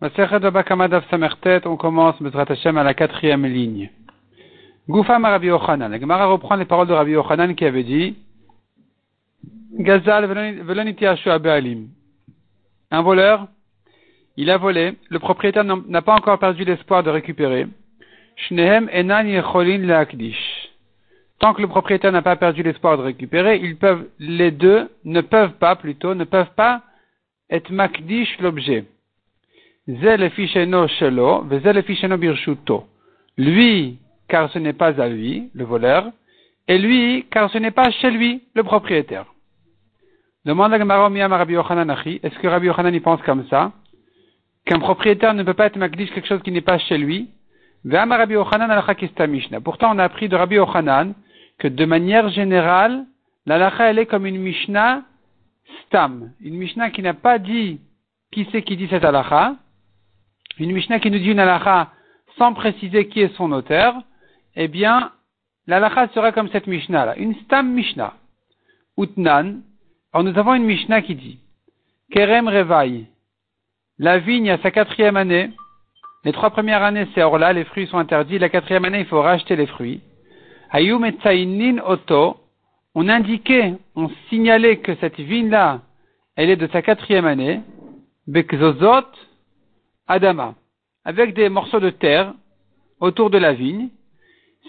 on commence Bezrat Hashem à la quatrième ligne. Goufam Rabbi Yochanan. La Gemara reprend les paroles de Rabbi Yochanan qui avait dit Gazal Un voleur, il a volé, le propriétaire n'a pas encore perdu l'espoir de récupérer. Shnehem enan yecholin leakdish. Tant que le propriétaire n'a pas perdu l'espoir de récupérer, ils peuvent, les deux ne peuvent pas, plutôt, ne peuvent pas être makdish l'objet. Lui, car ce n'est pas à lui, le voleur, et lui, car ce n'est pas chez lui, le propriétaire. Demande à Rabbi Yochanan est-ce que Rabbi Yochanan y pense comme ça? Qu'un propriétaire ne peut pas être makdish quelque chose qui n'est pas chez lui? Pourtant, on a appris de Rabbi Yochanan que de manière générale, la elle est comme une Mishnah stam. Une Mishnah qui n'a pas dit qui c'est qui dit cette halakha, une Mishnah qui nous dit une halakha sans préciser qui est son auteur, eh bien, l'halakha serait comme cette Mishnah là, une stam Mishnah. Utnan, alors nous avons une Mishnah qui dit, Kerem Revaï, la vigne à sa quatrième année, les trois premières années c'est orla, les fruits sont interdits, la quatrième année il faut racheter les fruits. Ayum et Oto, on indiquait, on signalait que cette vigne là, elle est de sa quatrième année, Bekzozot, Adama, avec des morceaux de terre autour de la vigne.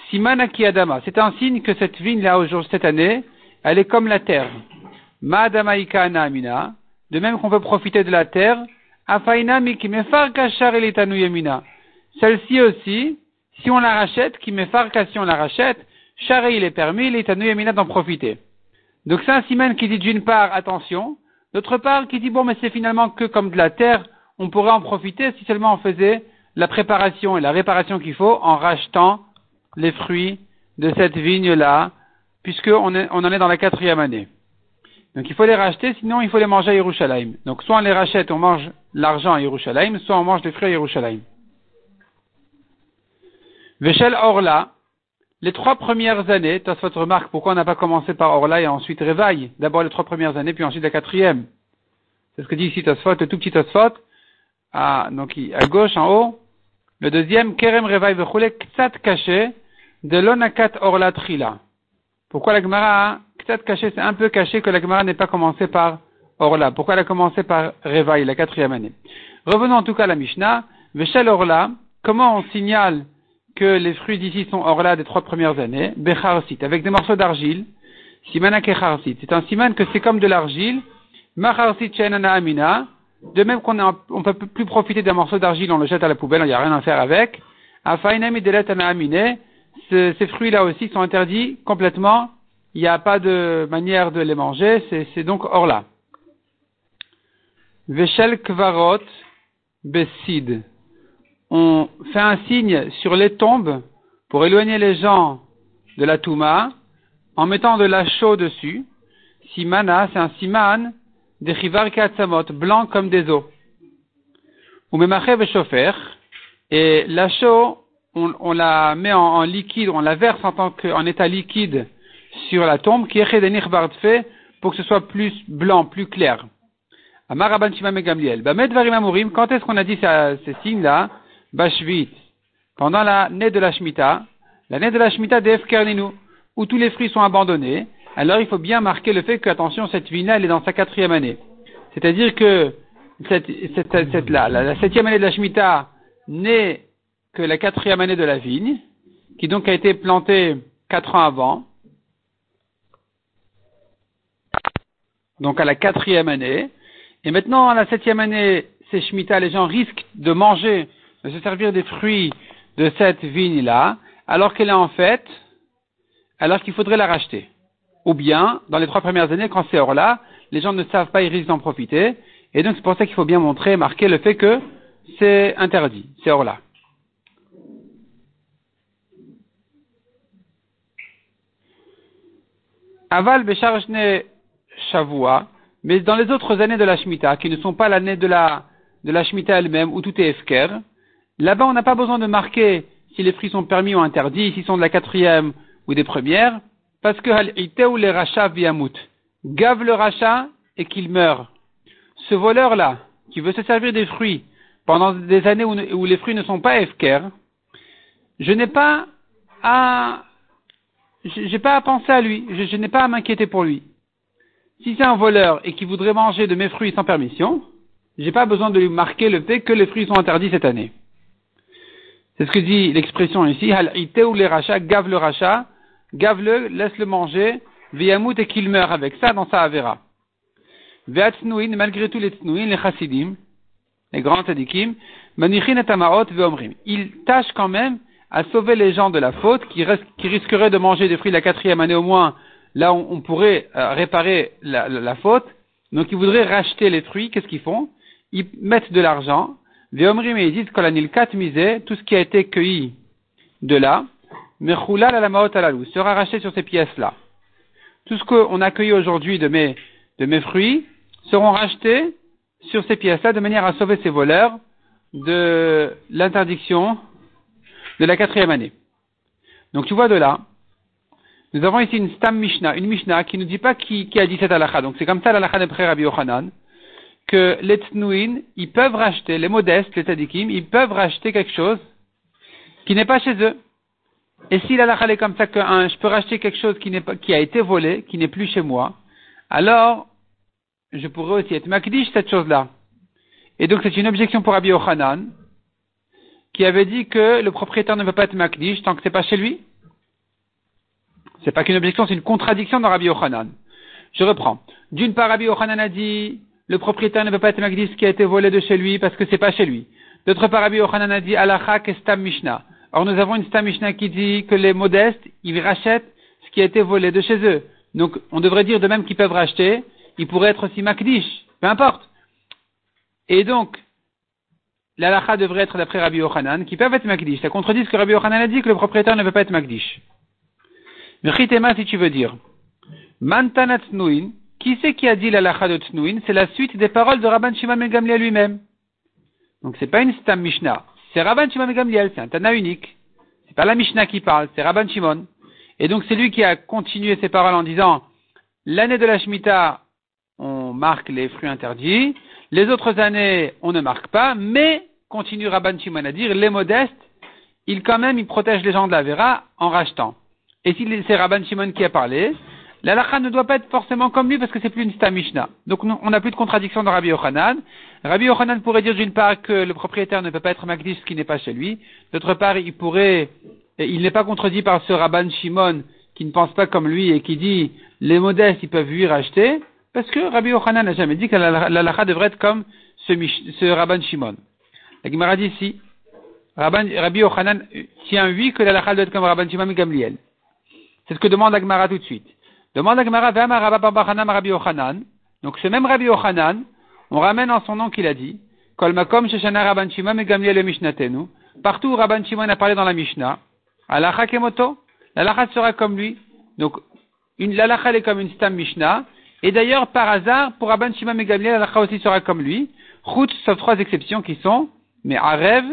Simanaki Adama, c'est un signe que cette vigne-là, aujourd'hui, cette année, elle est comme la terre. Ma Adamaika Amina, de même qu'on peut profiter de la terre, Afaina Mikimefar Kachar Yamina. Celle-ci aussi, si on la rachète, qui si on la rachète, Charé il est permis, l'Itanu Yamina d'en profiter. Donc c'est un siman qui dit d'une part, attention, d'autre part qui dit bon mais c'est finalement que comme de la terre, on pourrait en profiter si seulement on faisait la préparation et la réparation qu'il faut en rachetant les fruits de cette vigne-là, puisqu'on on en est dans la quatrième année. Donc il faut les racheter, sinon il faut les manger à Yerushalayim. Donc soit on les rachète, on mange l'argent à Yerushalayim, soit on mange les fruits à Yerushalayim. Veshel Orla, les trois premières années, Tosfot remarque pourquoi on n'a pas commencé par Orla et ensuite Réveil. D'abord les trois premières années, puis ensuite la quatrième. C'est ce que dit ici Tosfot, le tout petit Tosfot à, donc, à gauche, en haut. Le deuxième, Kerem Revaï Vechule, Ktsat caché, de l'Onakat Orla Trila. Pourquoi la Gemara, Ktsat caché, c'est un peu caché que la Gemara n'ait pas commencé par Orla. Pourquoi elle a commencé par Revaï, la quatrième année? Revenons en tout cas à la Mishnah. Veshel Orla, comment on signale que les fruits d'ici sont Orla des trois premières années? Becharsit, avec des morceaux d'argile. Kecharsit. C'est un siman que c'est comme de l'argile. Macharsit Amina de même qu'on ne peut plus profiter d'un morceau d'argile, on le jette à la poubelle, il n'y a rien à faire avec. Ces, ces fruits-là aussi sont interdits complètement. Il n'y a pas de manière de les manger. C'est donc hors là. Veshel kvarot besid. On fait un signe sur les tombes pour éloigner les gens de la touma en mettant de la chaux dessus. Simana, c'est un siman des chivar katzamot, blancs comme des os. Ou memachev chauffer, et la chaux, on, on, la met en, liquide, on la verse en tant qu'en état liquide sur la tombe, qui est fait pour que ce soit plus blanc, plus clair. Amaraban Shima Megamliel. Bamed Varim quand est-ce qu'on a dit ces signes-là? Bashvit. Pendant l'année de la Shemitah, l'année de la Shemitah d'Efkerninu, où tous les fruits sont abandonnés, alors il faut bien marquer le fait que, attention, cette vigne elle est dans sa quatrième année. C'est-à-dire que cette, cette, cette la, septième année de la Shemitah n'est que la quatrième année de la vigne, qui donc a été plantée quatre ans avant. Donc à la quatrième année. Et maintenant, à la septième année, c'est Shemitah, les gens risquent de manger, de se servir des fruits de cette vigne-là, alors qu'elle est en fait, alors qu'il faudrait la racheter. Ou bien, dans les trois premières années, quand c'est hors là, les gens ne savent pas, ils risquent d'en profiter. Et donc c'est pour ça qu'il faut bien montrer, marquer le fait que c'est interdit, c'est hors là. Aval Besharjne Shavua, mais dans les autres années de la Shemitah, qui ne sont pas l'année de la, de Shemitah elle-même, où tout est efker, là-bas on n'a pas besoin de marquer si les fruits sont permis ou interdits, s'ils sont de la quatrième ou des premières, parce que ou les rachats viamut. Gave le rachat et qu'il meurt. Ce voleur-là, qui veut se servir des fruits pendant des années où, les fruits ne sont pas efker, je n'ai pas à, j'ai pas à penser à lui, je, n'ai pas à m'inquiéter pour lui. Si c'est un voleur et qui voudrait manger de mes fruits sans permission, j'ai pas besoin de lui marquer le fait que les fruits sont interdits cette année. C'est ce que dit l'expression ici, hal ou les rachats, gave le rachat, gave-le, laisse-le manger, viamout et qu'il meurt avec ça dans sa avera. Ve'atznuin, malgré tout les tznuin, les chassidim, les grands tzadikim, manichin et tamaot ve'omrim. Ils tâchent quand même à sauver les gens de la faute, qui, risqueraient de manger des fruits la quatrième année au moins, là où on pourrait euh, réparer la, faute. Donc ils voudraient racheter les fruits, qu'est-ce qu'ils font? Ils mettent de l'argent, ve'omrim et ils disent kolanil kat misé, tout ce qui a été cueilli de là, mechula la maot alalou, sera racheté sur ces pièces-là. Tout ce qu'on a cueilli aujourd'hui de mes, de mes fruits, seront rachetés sur ces pièces-là de manière à sauver ces voleurs de l'interdiction de la quatrième année. Donc tu vois de là, nous avons ici une Stam Mishnah, une Mishnah qui ne dit pas qui, a dit cette halakha. Donc c'est comme ça l'halakha d'après Rabbi Yochanan, que les Tnouin, ils peuvent racheter, les modestes, les Tadikim, ils peuvent racheter quelque chose qui n'est pas chez eux. Et si l'halakha est comme ça que je peux racheter quelque chose qui, pas, qui a été volé, qui n'est plus chez moi, alors je pourrais aussi être makdish cette chose-là. Et donc c'est une objection pour Rabbi Ochanan, qui avait dit que le propriétaire ne veut pas être makdish tant que c'est pas chez lui. C'est pas qu'une objection, c'est une contradiction dans Rabbi Ochanan. Je reprends. D'une part, Rabbi Ochanan a dit, le propriétaire ne veut pas être makdish qui a été volé de chez lui parce que c'est pas chez lui. D'autre part, Rabbi Ochanan a dit, alacha kestam mishnah. Or, nous avons une stam mishnah qui dit que les modestes, ils rachètent ce qui a été volé de chez eux. Donc, on devrait dire de même qu'ils peuvent racheter, il pourrait être aussi Makdish, peu importe. Et donc, l'alacha devrait être d'après Rabbi Yochanan, qui peuvent être Makdish. Ça contredit ce que Rabbi Yochanan a dit, que le propriétaire ne veut pas être Makdish. Mechitema, si tu veux dire. Mantanat qui c'est qui a dit l'alacha de Tnouin C'est la suite des paroles de Rabban Shimon ben lui-même. Donc c'est pas une Stam Mishnah. C'est Rabban Shimon Megamliel, ben c'est un Tana unique. C'est pas la Mishnah qui parle, c'est Rabban Shimon. Et donc c'est lui qui a continué ses paroles en disant, l'année de la Shemitah, on marque les fruits interdits. Les autres années, on ne marque pas, mais, continue Rabban Shimon à dire, les modestes, ils quand même, ils protègent les gens de la Vera en rachetant. Et si c'est Rabban Shimon qui a parlé, la lacha ne doit pas être forcément comme lui parce que c'est plus une stamishna. Donc on n'a plus de contradiction dans Rabbi Yochanan. Rabbi Yochanan pourrait dire d'une part que le propriétaire ne peut pas être magdish ce qui n'est pas chez lui. D'autre part, il pourrait, il n'est pas contredit par ce Rabban Shimon qui ne pense pas comme lui et qui dit les modestes ils peuvent lui racheter. Parce que Rabbi Yochanan n'a jamais dit que la devrait être comme ce, ce Rabban Shimon. La Gemara dit ici, Rabbi Yochanan tient oui que la doit être comme Rabban Shimon Gamliel. C'est ce que demande la Gemara tout de suite. Demande la Gemara, Rabbi Yochanan. Donc ce même Rabbi Yochanan, on ramène en son nom qu'il a dit, Kol Makom Sheshana Rabban Shimon le Mishnatenu. Partout où Rabban Shimon a parlé dans la Mishnah, Alacha Kemoto, l'Alacha sera comme lui. Donc, une, l'Alacha est comme une Stam Mishnah, et d'ailleurs, par hasard, pour Abban Shimon et Gamliel, la aussi sera comme lui. Chutz, sauf trois exceptions qui sont, mais Arev,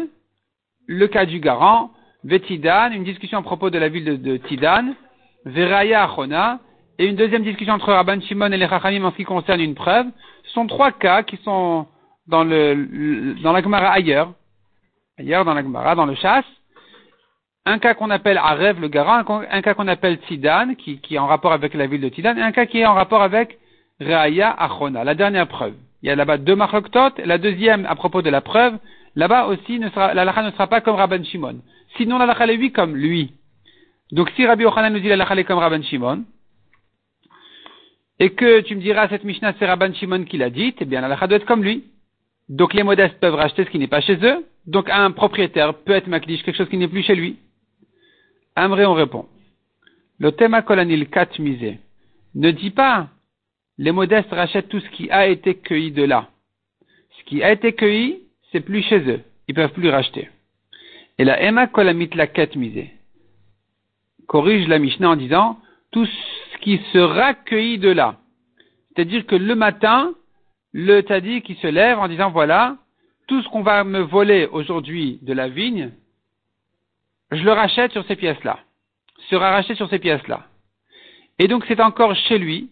le cas du garant, Vetidan, une discussion à propos de la ville de, de Tidan, Veraya Achona, et une deuxième discussion entre Rabban Shimon et les Chachamim en ce qui concerne une preuve. Ce sont trois cas qui sont dans le, dans la Gemara ailleurs, ailleurs dans la Gemara, dans le chasse, un cas qu'on appelle Arev le garant, un cas qu'on appelle Tidan, qui, est en rapport avec la ville de Tidan, et un cas qui est en rapport avec Reaya Achona, la dernière preuve. Il y a là-bas deux Machloktot, la deuxième à propos de la preuve, là-bas aussi ne la lacha ne sera pas comme Rabban Shimon. Sinon la lacha est lui comme lui. Donc si Rabbi Ochanan nous dit la lacha est comme Rabban Shimon, et que tu me diras cette Mishnah c'est Rabban Shimon qui l'a dit, eh bien la doit être comme lui. Donc les modestes peuvent racheter ce qui n'est pas chez eux, donc un propriétaire peut être makdish quelque chose qui n'est plus chez lui. Amré, on répond. Le thème kolanil kat misé ne dit pas les modestes rachètent tout ce qui a été cueilli de là. Ce qui a été cueilli, c'est plus chez eux. Ils peuvent plus racheter. Et la Emma kolamit la kat misé corrige la Mishnah en disant tout ce qui sera cueilli de là. C'est-à-dire que le matin, le tadi qui se lève en disant voilà, tout ce qu'on va me voler aujourd'hui de la vigne, je le rachète sur ces pièces-là. Sera racheté sur ces pièces-là. Et donc c'est encore chez lui,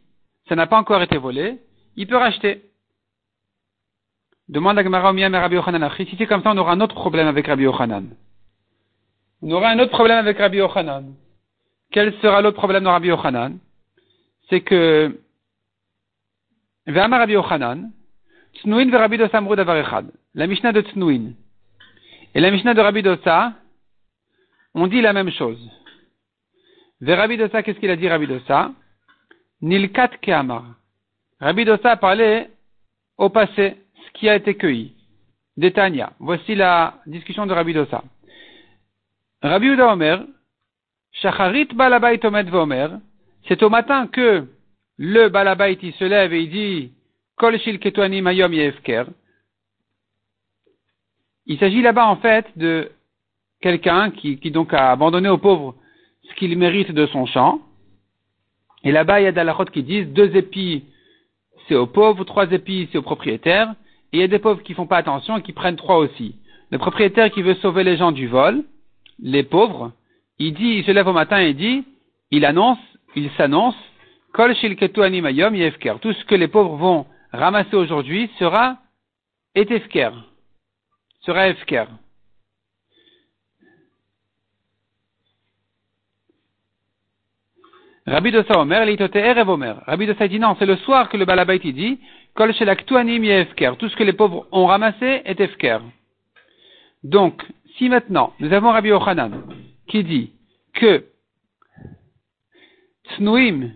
ça n'a pas encore été volé, il peut racheter. Demande à Gemara Omiyam et Rabbi Yochanan. Si c'est comme ça, on aura un autre problème avec Rabbi Yochanan. On aura un autre problème avec Rabbi Yochanan. Quel sera l'autre problème de Rabbi Yochanan? C'est que, Ve'amar Rabbi Yochanan, Tsnuin ve Rabbi Dosa La Mishnah de Tsnuin et la Mishnah de Rabbi Dosa, on dit la même chose. Ve Rabbi Dosa, qu'est-ce qu'il a dit Rabbi Dosa? Nilkat Keamar. Rabbi Dosa a parlé au passé, ce qui a été cueilli. Détania. Voici la discussion de Rabbi Dosa. Rabbi Uda Omer, Shacharit Balabait Omed Vomer, c'est au matin que le Balabait se lève et il dit Kol Shil Ketuani Mayom Yefker. Il s'agit là-bas en fait de quelqu'un qui, qui donc a abandonné aux pauvres ce qu'il mérite de son champ. Et là-bas, il y a des qui disent deux épis c'est aux pauvres, trois épis c'est aux propriétaires. Et il y a des pauvres qui font pas attention et qui prennent trois aussi. Le propriétaire qui veut sauver les gens du vol, les pauvres, il dit, il se lève au matin et dit, il annonce, il s'annonce, Kol shilketu animayom yefker. Tout ce que les pauvres vont ramasser aujourd'hui sera etefker, sera efker. Rabbi Dosa Omer, l'itote Erev Omer. Rabbi Dosa dit non, c'est le soir que le Balabait dit, Kol. Tout ce que les pauvres ont ramassé est efker. Donc, si maintenant, nous avons Rabbi Ochanan, qui dit que Tsnuim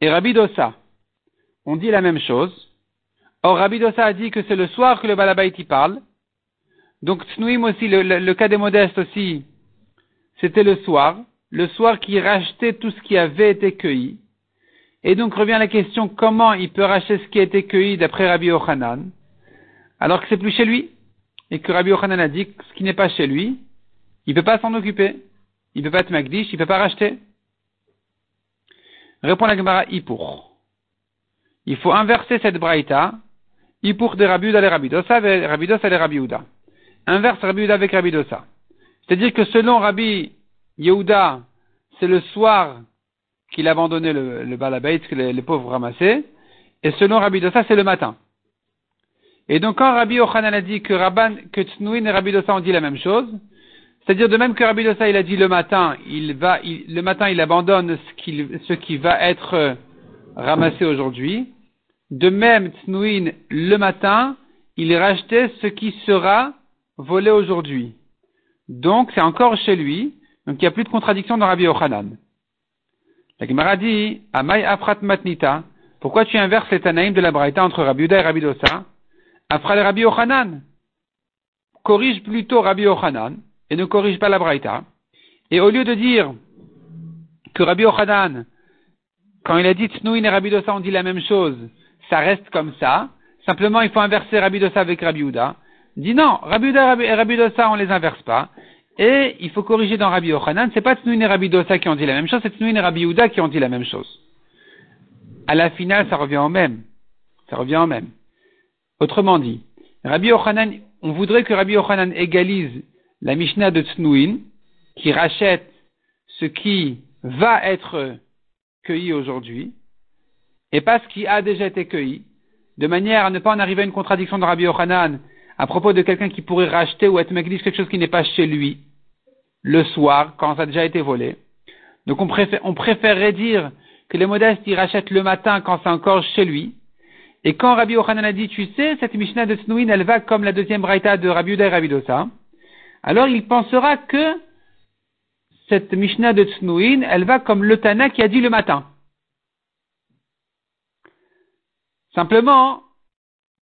et Rabbi Dosa ont dit la même chose, or Rabbi Dosa a dit que c'est le soir que le Balabait y parle, donc Tsnuim aussi, le, cas des modestes aussi, c'était le soir, le soir qui rachetait tout ce qui avait été cueilli. Et donc revient la question comment il peut racheter ce qui a été cueilli d'après Rabbi Ochanan, alors que c'est plus chez lui, et que Rabbi Ochanan a dit que ce qui n'est pas chez lui, il ne peut pas s'en occuper, il ne peut pas être Magdish, il ne peut pas racheter. Répond la Gemara Ipour. Il faut inverser cette braïta, Ipour de Rabbi Uda et Rabbi Dosa, Rabbi Dosa et Rabbi Uda. Inverse Rabbi Uda avec Rabbi Dosa. C'est-à-dire que selon Rabbi Yehuda, c'est le soir qu'il a abandonné le, le balabait que les, pauvres ramassaient, et selon Rabbi Dosa, c'est le matin. Et donc quand Rabbi Ochanan a dit que Rabban, que et Rabbi Dosa ont dit la même chose, c'est-à-dire de même que Rabbi Dosa il a dit le matin, il va, le matin il abandonne ce, ce qui va être euh, ramassé aujourd'hui, de même Tznuin le matin, il rachetait ce qui sera volé aujourd'hui. Donc c'est encore chez lui, donc il n'y a plus de contradiction dans Rabbi Yochanan. La Gemara dit, Amay Afrat Matnita, pourquoi tu inverses les Tanaïm de la Braïta entre Rabbi Uda et Rabbi Dosa Afra le Rabbi Yochanan. Corrige plutôt Rabbi Yochanan et ne corrige pas la Braïta. Et au lieu de dire que Rabbi Yochanan, quand il a dit Tnouin et Rabbi Dosa ont dit la même chose, ça reste comme ça. Simplement, il faut inverser Rabbi Dosa avec Rabbi Uda. Dit non, Rabbi Uda et Rabbi Dosa, on les inverse pas. Et il faut corriger dans Rabbi Yochanan, c'est pas Tnouin et Rabbi Dosa qui ont dit la même chose, c'est Tnouin et Rabbi Uda qui ont dit la même chose. À la finale, ça revient au même. Ça revient au même. Autrement dit, Rabbi Yochanan, on voudrait que Rabbi Yochanan égalise la Mishnah de Tnouin, qui rachète ce qui va être cueilli aujourd'hui, et pas ce qui a déjà été cueilli, de manière à ne pas en arriver à une contradiction de Rabbi Yochanan à propos de quelqu'un qui pourrait racheter ou être magdish quelque chose qui n'est pas chez lui, le soir, quand ça a déjà été volé. Donc on, on préférerait dire que les modestes, ils rachètent le matin quand c'est encore chez lui. Et quand Rabbi Yochanan a dit, tu sais, cette Mishnah de Tnouin, elle va comme la deuxième braïta de Rabbi Uda et Rabbi Dosa, alors il pensera que cette Mishnah de Tnouin, elle va comme le Tana qui a dit le matin. Simplement,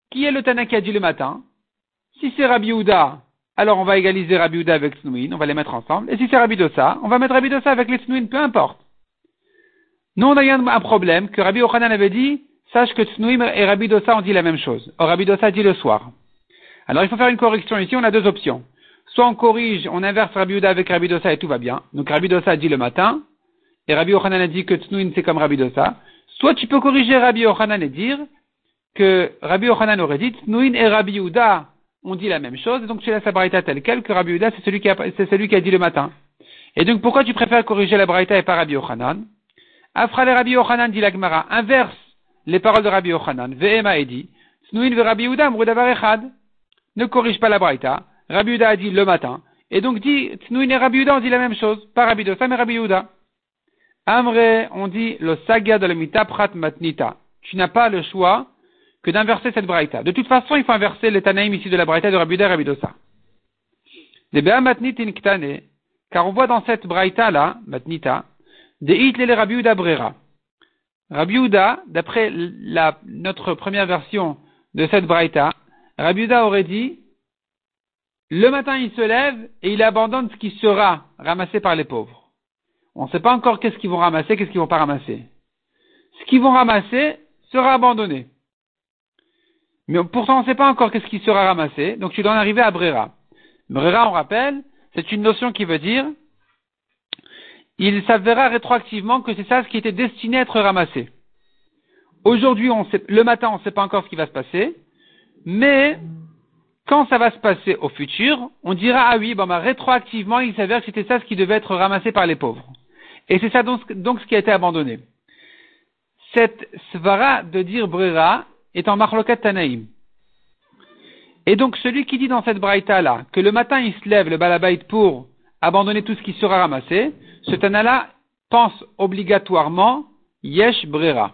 qui est le Tana qui a dit le matin? Si c'est Rabbi Uda, alors on va égaliser Rabbi Uda avec Tnouin, on va les mettre ensemble. Et si c'est Rabbi Dosa, on va mettre Rabbi Dosa avec les Tnouin, peu importe. Nous, on a un problème que Rabbi Ochanan avait dit, sache que Tnouim et Rabbi Dosa ont dit la même chose. Or, Rabbi Dosa dit le soir. Alors, il faut faire une correction ici, on a deux options. Soit on corrige, on inverse Rabbi avec Rabbi Dosa et tout va bien. Donc Rabbi Dosa dit le matin, et Rabbi Ochanan a dit que Tnouin c'est comme Rabbi Dosa. Soit tu peux corriger Rabbi Ochanan et dire que Rabbi Ochanan aurait dit Tnouin et Rabbi Uda ont dit la même chose, et donc tu laisses la braïta telle quelle que Rabbi c'est celui, qui a, dit le matin. Et donc pourquoi tu préfères corriger la braïta et pas Rabbi Ochanan Afra Rabbi Ochanan dit la Gemara, inverse les paroles de Rabbi Ochanan, Ve'ema et dit Snouin ve Rabbi Yehuda. Ne corrige pas la Braïta. Rabbi Yehuda a dit le matin. Et donc dit, Snouin et Rabbi Yehuda, on dit la même chose. Pas Rabbi mais Rabbi Yehuda. Amre, on dit le saga de la mitaprat matnita. Tu n'as pas le choix que d'inverser cette braïta. De toute façon, il faut inverser les tanaïm ici de la braïta de Rabbi et Rabbi Dosa. In car on voit dans cette braïta là, matnita, les Rabbi Uda brera. Rabbi Uda, d'après notre première version de cette braïta, Rabbi Uda aurait dit, le matin il se lève et il abandonne ce qui sera ramassé par les pauvres. On ne sait pas encore qu'est-ce qu'ils vont ramasser, qu'est-ce qu'ils vont pas ramasser. Ce qu'ils vont ramasser sera abandonné. Mais pourtant, on ne sait pas encore qu'est-ce qui sera ramassé, donc tu dois en arriver à Brera. Brera, on rappelle, c'est une notion qui veut dire, il s'avérera rétroactivement que c'est ça ce qui était destiné à être ramassé. Aujourd'hui, le matin, on ne sait pas encore ce qui va se passer, mais quand ça va se passer au futur, on dira, ah oui, bah, rétroactivement, il s'avère que c'était ça ce qui devait être ramassé par les pauvres. Et c'est ça donc, ce qui a été abandonné. Cette svara de dire brera est en marlokat tanaïm. Et donc celui qui dit dans cette braïta là que le matin il se lève le balabait pour abandonner tout ce qui sera ramassé, ce tana pense obligatoirement yesh brera.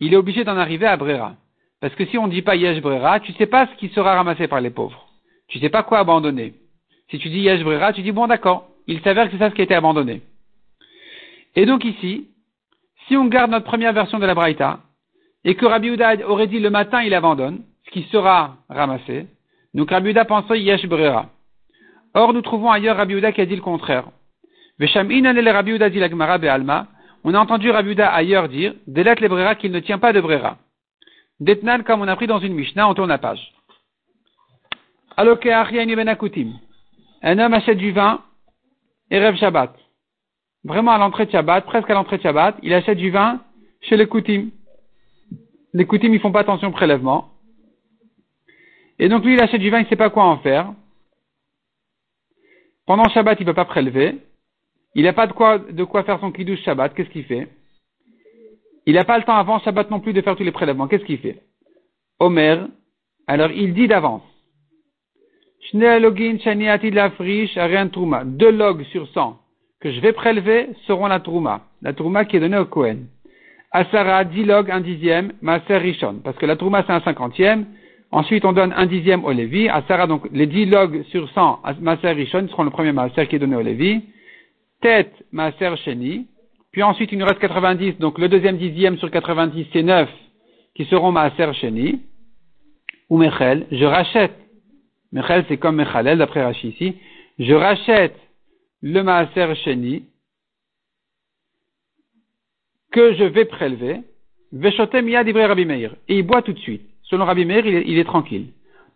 Il est obligé d'en arriver à brera. Parce que si on ne dit pas yesh brera, tu ne sais pas ce qui sera ramassé par les pauvres. Tu ne sais pas quoi abandonner. Si tu dis yesh brera, tu dis bon d'accord, il s'avère que c'est ça ce qui a été abandonné. Et donc ici, si on garde notre première version de la Braïta, et que Rabbi Uda aurait dit le matin il abandonne, ce qui sera ramassé, donc Rabbi Uda pensait yesh brera. Or, nous trouvons ailleurs Rabbi Uda qui a dit le contraire. Rabbi dit la Alma. On a entendu Rabbi Uda ailleurs dire, délet les brera qu'il ne tient pas de brera. Detnan, comme on a pris dans une Mishnah, on tourne la page. Ben Un homme achète du vin, et rêve Shabbat vraiment à l'entrée de Shabbat, presque à l'entrée de Shabbat, il achète du vin chez les Koutim. Les Koutim, ils font pas attention au prélèvement. Et donc lui, il achète du vin, il sait pas quoi en faire. Pendant Shabbat, il peut pas prélever. Il n'a pas de quoi, de quoi faire son kiddush Shabbat. Qu'est-ce qu'il fait? Il n'a pas le temps avant Shabbat non plus de faire tous les prélèvements. Qu'est-ce qu'il fait? Omer, alors il dit d'avance. Deux logs sur 100 que je vais prélever seront la trouma. La trouma qui est donnée au Kohen. Asara, 10 log, un dixième, Maaser Rishon. Parce que la trouma c'est un cinquantième. Ensuite, on donne un dixième au Lévi. Asara, donc, les 10 logs sur 100, Maaser Rishon seront le premier Maaser qui est donné au Lévi. Tête, Maaser Sheni. Puis ensuite, il nous reste 90, donc le deuxième dixième sur 90, c'est 9 qui seront Maaser Sheni. Ou Mechel, je rachète. Mechel, c'est comme Mechalel, d'après Rashi ici. Je rachète le maaser sheni que je vais prélever, veshotem yad Rabbi Meir, et il boit tout de suite. Selon Rabbi Meir, il est, tranquille.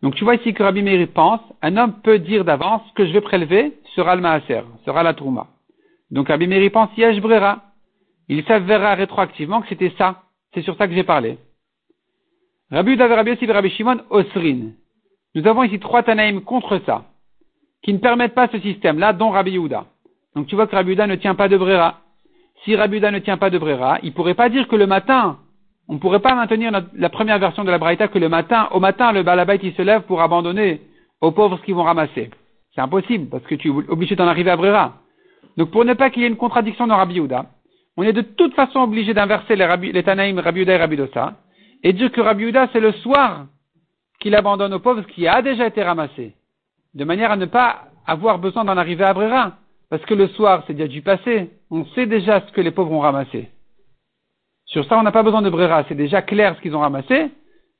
Donc tu vois ici que Rabbi Meir pense, un homme peut dire d'avance que je vais prélever sera le maaser, sera la trouma. Donc Rabbi pense brera. Il s'avérera rétroactivement que c'était ça. C'est sur ça que j'ai parlé. Rabbi Uda Rabbi Rabbi Shimon Osrin. Nous avons ici trois Tanaïm contre ça qui ne permettent pas ce système-là, dont Rabbi Yehuda. Donc tu vois que Rabbi Yehuda ne tient pas de Brera. Si Rabbi Yehuda ne tient pas de Brera, il ne pourrait pas dire que le matin, on ne pourrait pas maintenir la première version de la Braïta que le matin, au matin, le Balabait il se lève pour abandonner aux pauvres ce qu'ils vont ramasser. C'est impossible, parce que tu es obligé d'en arriver à Brera. Donc pour ne pas qu'il y ait une contradiction dans Rabbi Yehuda, on est de toute façon obligé d'inverser les, Tanaïm, et Rabbi Dosa, et dire que Rabbi Yehuda, c'est le soir qu'il abandonne aux pauvres ce qui a déjà été ramassé de manière à ne pas avoir besoin d'en arriver à Brera. Parce que le soir, c'est déjà du passé. On sait déjà ce que les pauvres ont ramassé. Sur ça, on n'a pas besoin de Brera. C'est déjà clair ce qu'ils ont ramassé.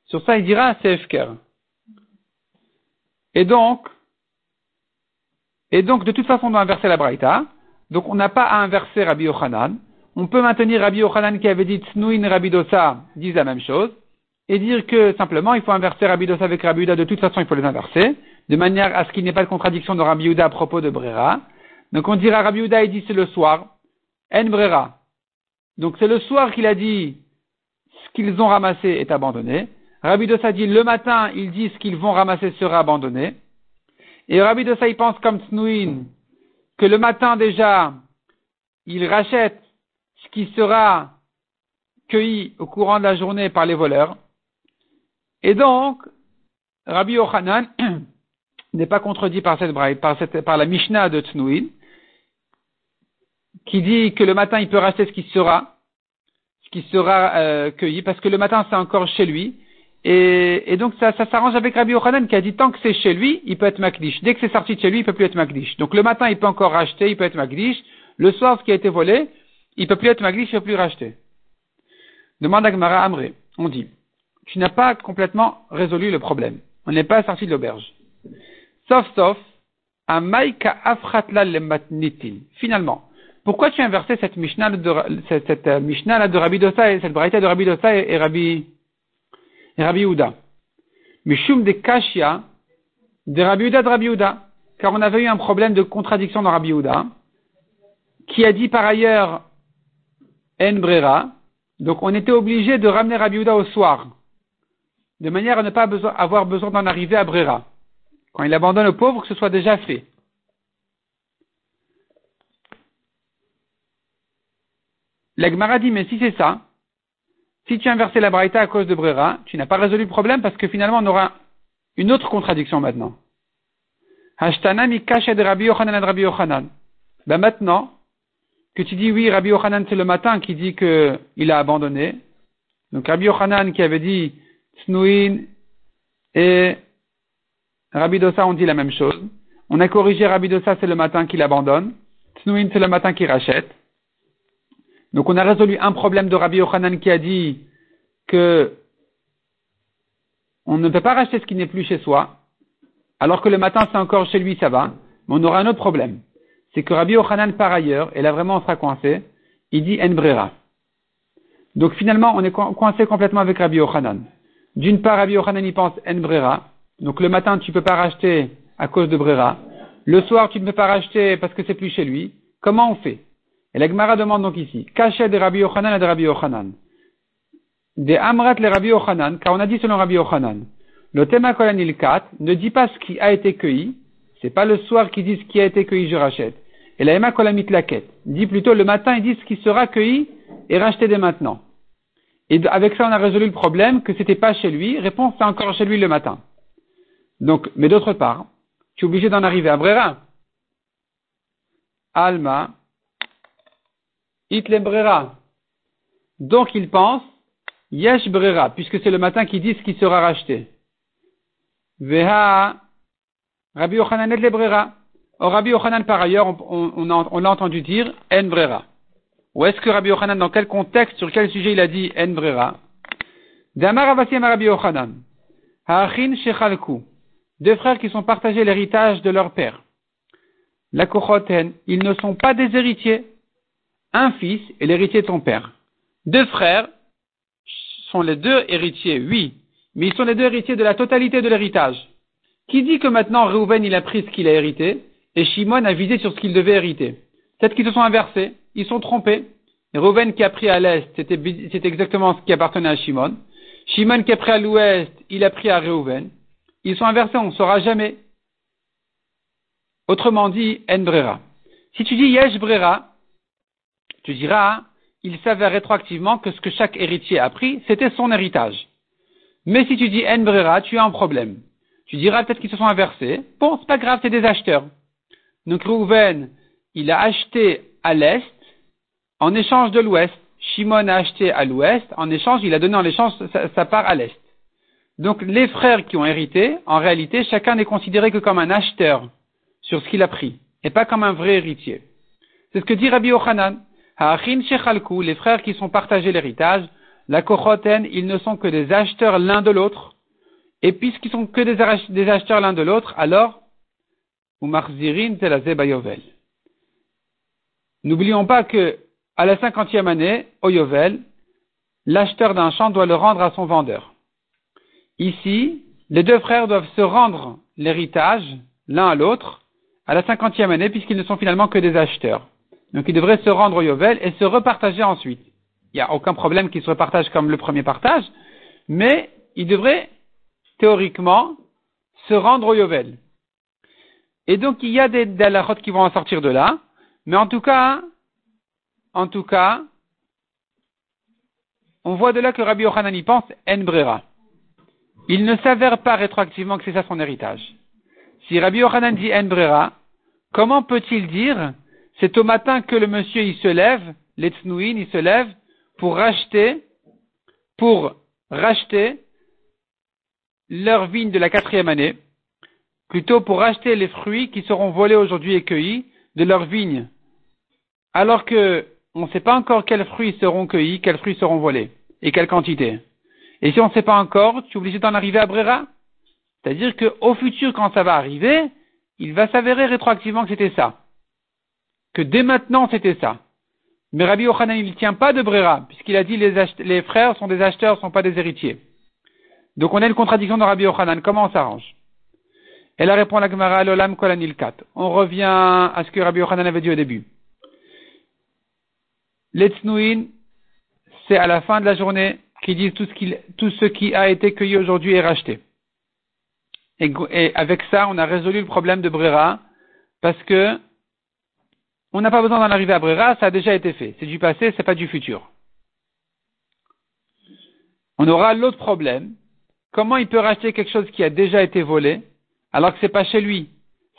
Sur ça, il dira, c'est Efker. Et donc, et donc, de toute façon, on doit inverser la Braïta. Donc, on n'a pas à inverser Rabbi Yochanan. On peut maintenir Rabbi Yochanan qui avait dit Tsnouin Rabbi Dosa disent la même chose. Et dire que, simplement, il faut inverser Rabbi Dosa avec Rabbi Uda. De toute façon, il faut les inverser de manière à ce qu'il n'y ait pas de contradiction de Rabbi Yehuda à propos de Brera. Donc on dira Rabbi Yehuda il dit c'est le soir, en Brera. Donc c'est le soir qu'il a dit ce qu'ils ont ramassé est abandonné. Rabbi Dosa dit le matin il dit ce qu'ils vont ramasser sera abandonné. Et Rabbi Dosa il pense comme Snouin que le matin déjà il rachète ce qui sera cueilli au courant de la journée par les voleurs. Et donc, Rabbi Yochanan n'est pas contredit par cette par cette, par la Mishnah de Tnouin, qui dit que le matin il peut racheter ce qui sera, ce qui sera euh, cueilli, parce que le matin c'est encore chez lui. Et, donc ça, ça s'arrange avec Rabbi Yochanan qui a dit tant que c'est chez lui, il peut être Makdish. Dès que c'est sorti de chez lui, il peut plus être Makdish. Donc le matin il peut encore racheter, il peut être Makdish. Le soir, ce qui a été volé, il peut plus être Makdish, il peut plus racheter. Demande à Gemara Amré. On dit, tu n'as pas complètement résolu le problème. On n'est pas sorti de l'auberge. Sauf, sauf, Amaika Afratla Lematnitin. Finalement, pourquoi tu as inversé cette Mishnah de, cette, euh, Mishnah là de Rabbi Dosa et cette Braïta de Rabbi Dosa et, et Rabbi Uda? Mishum de Kashia de Rabbi Uda de Rabbi Uda. Car on avait eu un problème de contradiction dans Rabbi Uda, qui a dit par ailleurs En Brera. Donc on était obligé de ramener Rabbi Uda au soir, de manière à ne pas avoir besoin d'en arriver à Brera. Quand il abandonne le pauvre, que ce soit déjà fait. L'Agmara dit, mais si c'est ça, si tu as inversé la Braïta à cause de Brera, tu n'as pas résolu le problème parce que finalement on aura une autre contradiction maintenant. Ben maintenant, que tu dis oui, Rabbi Yochanan c'est le matin qui dit qu'il a abandonné. Donc Rabbi Yochanan qui avait dit Snouin et Rabbi Dosa ont dit la même chose. On a corrigé Rabbi Dosa, c'est le matin qu'il abandonne. Tnouin, c'est le matin qu'il rachète. Donc on a résolu un problème de Rabbi Yochanan qui a dit que on ne peut pas racheter ce qui n'est plus chez soi, alors que le matin c'est encore chez lui, ça va. Mais on aura un autre problème. C'est que Rabbi Yochanan, par ailleurs, et là vraiment on sera coincé, il dit En Donc finalement, on est coincé complètement avec Rabbi Yochanan. D'une part, Rabbi Yochanan y pense En donc le matin, tu ne peux pas racheter à cause de Brera. Le soir, tu ne peux pas racheter parce que c'est plus chez lui. Comment on fait? Et la Gemara demande donc ici, cachet de Rabbi Yochanan et de Rabbi Yochanan. Des Amrat les Rabbi Yochanan, car on a dit selon Rabbi Yochanan, le Tema Kolanil 4 ne dit pas ce qui a été cueilli, c'est pas le soir qui dit ce qui a été cueilli, je rachète. Et la Ema Kolamit Laket dit plutôt le matin, il dit ce qui sera cueilli et racheté dès maintenant. Et avec ça, on a résolu le problème que c'était pas chez lui. Réponse, c'est encore chez lui le matin. Donc, mais d'autre part, tu es obligé d'en arriver à Brera. Alma, Itlem Brera. Donc il pense, Yesh Brera, puisque c'est le matin qui dit ce qui sera racheté. Veha, Rabbi Yochanan et Brera. Or, Rabbi Yochanan, par ailleurs, on, l'a entendu dire En Brera. Ou est-ce que Rabbi Yochanan, dans quel contexte, sur quel sujet il a dit En Brera? Damar Rabbi Yochanan. Ha'achin Shechalku deux frères qui sont partagés l'héritage de leur père. La Kochoten, ils ne sont pas des héritiers. Un fils est l'héritier de ton père. Deux frères sont les deux héritiers, oui, mais ils sont les deux héritiers de la totalité de l'héritage. Qui dit que maintenant Reuven il a pris ce qu'il a hérité et Shimon a visé sur ce qu'il devait hériter? Peut-être qu'ils se sont inversés, ils sont trompés. Reuven qui a pris à l'est, c'était exactement ce qui appartenait à Shimon. Shimon qui a pris à l'ouest, il a pris à Reuven ils sont inversés, on ne saura jamais. Autrement dit, en brera. Si tu dis yesh brera, tu diras, il s'avère rétroactivement que ce que chaque héritier a pris, c'était son héritage. Mais si tu dis en brera, tu as un problème. Tu diras peut-être qu'ils se sont inversés. Bon, c'est pas grave, c'est des acheteurs. Donc Rouven, il a acheté à l'est en échange de l'ouest. Shimon a acheté à l'ouest, en échange, il a donné en échange sa part à l'est. Donc les frères qui ont hérité, en réalité, chacun n'est considéré que comme un acheteur sur ce qu'il a pris, et pas comme un vrai héritier. C'est ce que dit Rabbi Yochanan. Ha'achin shechalku, les frères qui sont partagés l'héritage, la kochoten, ils ne sont que des acheteurs l'un de l'autre, et puisqu'ils sont que des acheteurs l'un de l'autre, alors, umarzirin bayovel. N'oublions pas que, à la cinquantième année, au Yovel, l'acheteur d'un champ doit le rendre à son vendeur. Ici, les deux frères doivent se rendre l'héritage l'un à l'autre à la cinquantième année puisqu'ils ne sont finalement que des acheteurs. Donc ils devraient se rendre au Yovel et se repartager ensuite. Il n'y a aucun problème qu'ils se repartagent comme le premier partage, mais ils devraient théoriquement se rendre au Yovel. Et donc il y a des dalachot qui vont en sortir de là, mais en tout cas, en tout cas, on voit de là que Rabbi Yochanan y pense en brera. il ne s'avère pas rétroactivement que c'est ça son héritage. Si Rabbi Yochanan dit En Brera, comment peut-il dire c'est au matin que le monsieur il se lève, l'Etsnouin, il se lève pour racheter, pour racheter leur vigne de la quatrième année, plutôt pour racheter les fruits qui seront volés aujourd'hui et cueillis de leur vigne, alors que on ne sait pas encore quels fruits seront cueillis, quels fruits seront volés, et quelle quantité. Et si on ne sait pas encore, tu es obligé d'en arriver à Brera. C'est-à-dire qu'au futur, quand ça va arriver, il va s'avérer rétroactivement que c'était ça. Que dès maintenant, c'était ça. Mais Rabbi Yochanan, il ne tient pas de Brera, puisqu'il a dit les, les frères sont des acheteurs, ne sont pas des héritiers. Donc on a une contradiction dans Rabbi Yochanan. Comment on s'arrange? Elle répond à la Gemara, l'olam kolanil kat. On revient à ce que Rabbi Yochanan avait dit au début. L'Etsnouin, c'est à la fin de la journée qui disent tout ce, tout ce qui a été cueilli aujourd'hui est racheté. Et, avec ça, on a résolu le problème de Brera, parce que on n'a pas besoin d'en arriver à Brera, ça a déjà été fait. C'est du passé, c'est pas du futur. On aura l'autre problème. Comment il peut racheter quelque chose qui a déjà été volé, alors que c'est pas chez lui?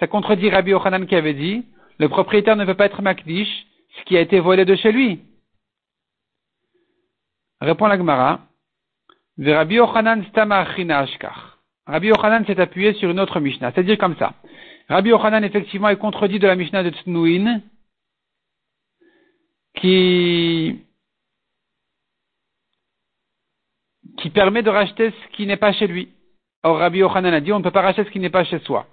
Ça contredit Rabbi Ochanan qui avait dit, le propriétaire ne veut pas être Makdish, ce qui a été volé de chez lui. Répond la Gemara. Rabbi Yochanan s'est appuyé sur une autre Mishnah. C'est-à-dire comme ça. Rabbi Yochanan, effectivement, est contredit de la Mishnah de Tsnouin, qui, permet de racheter ce qui n'est pas chez lui. Or, Rabbi Yochanan a dit, on ne peut pas racheter ce qui n'est pas chez soi.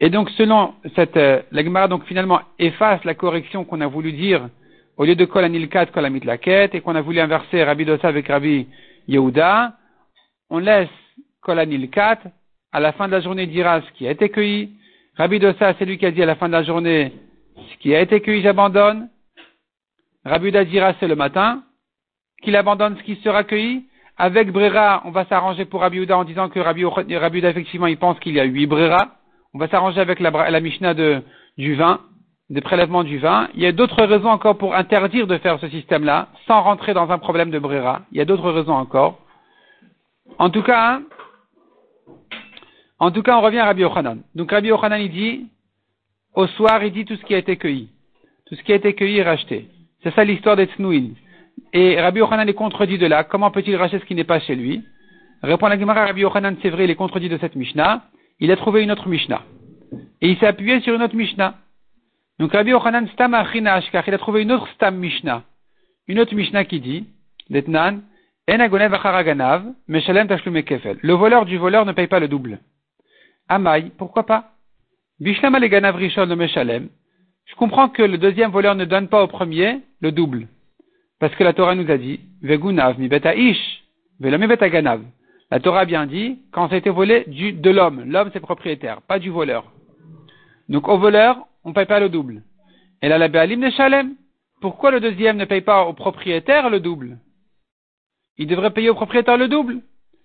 Et donc, selon cette, euh, donc, finalement, efface la correction qu'on a voulu dire au lieu de kol anilkat, kol laket, et qu'on a voulu inverser Rabbi Dosa avec Rabbi Yehuda, on laisse kol anilkat, à la fin de la journée dira ce qui a été cueilli. Rabbi Dosa, c'est lui qui a dit à la fin de la journée, ce qui a été cueilli, j'abandonne. Rabbi Yehuda dira, c'est le matin, qu'il abandonne ce qui sera cueilli. Avec Brera, on va s'arranger pour Rabbi Yehuda en disant que Rabbi, Yehuda, effectivement, il pense qu'il y a huit Brera. On va s'arranger avec la, Mishnah du vin des prélèvements du vin. Il y a d'autres raisons encore pour interdire de faire ce système-là, sans rentrer dans un problème de brera. Il y a d'autres raisons encore. En tout cas, hein, en tout cas, on revient à Rabbi Yochanan. Donc Rabbi il dit, au soir, il dit tout ce qui a été cueilli. Tout ce qui a été cueilli est racheté. C'est ça l'histoire des Tznouin. Et Rabbi Yochanan est contredit de là. Comment peut-il racheter ce qui n'est pas chez lui? Répond la Gemara, Rabbi Yochanan, c'est vrai, il est contredit de cette Mishnah. Il a trouvé une autre Mishnah. Et il s'est appuyé sur une autre Mishnah. Donc Rabbi Yochanan Stam car il a trouvé une autre Stam Mishnah. Une autre Mishnah qui dit, Detnan, Le voleur du voleur ne paye pas le double. Amai, pourquoi pas? Bishlama le rishon meshalem. Je comprends que le deuxième voleur ne donne pas au premier le double. Parce que la Torah nous a dit, Vegunav mi beta ish, ganav. La Torah a bien dit, quand ça a été volé de l'homme. L'homme c'est propriétaire, pas du voleur. Donc au voleur, on ne paye pas le double. Et là, la Béalim ne Shalem. Pourquoi le deuxième ne paye pas au propriétaire le double? Il devrait payer au propriétaire le double.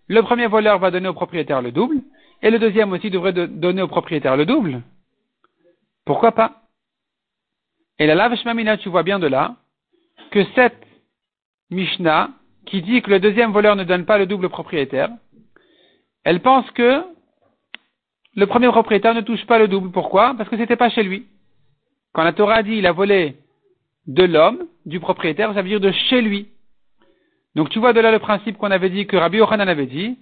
Le premier voleur va donner au propriétaire le double, et le deuxième aussi devrait donner au propriétaire le double. Pourquoi pas? Et la lave Shmamina, tu vois bien de là, que cette Mishnah, qui dit que le deuxième voleur ne donne pas le double propriétaire, elle pense que le premier propriétaire ne touche pas le double. Pourquoi? Parce que c'était pas chez lui. Quand la Torah dit il a volé de l'homme, du propriétaire, ça veut dire de chez lui. Donc tu vois de là le principe qu'on avait dit, que Rabbi Yochanan avait dit,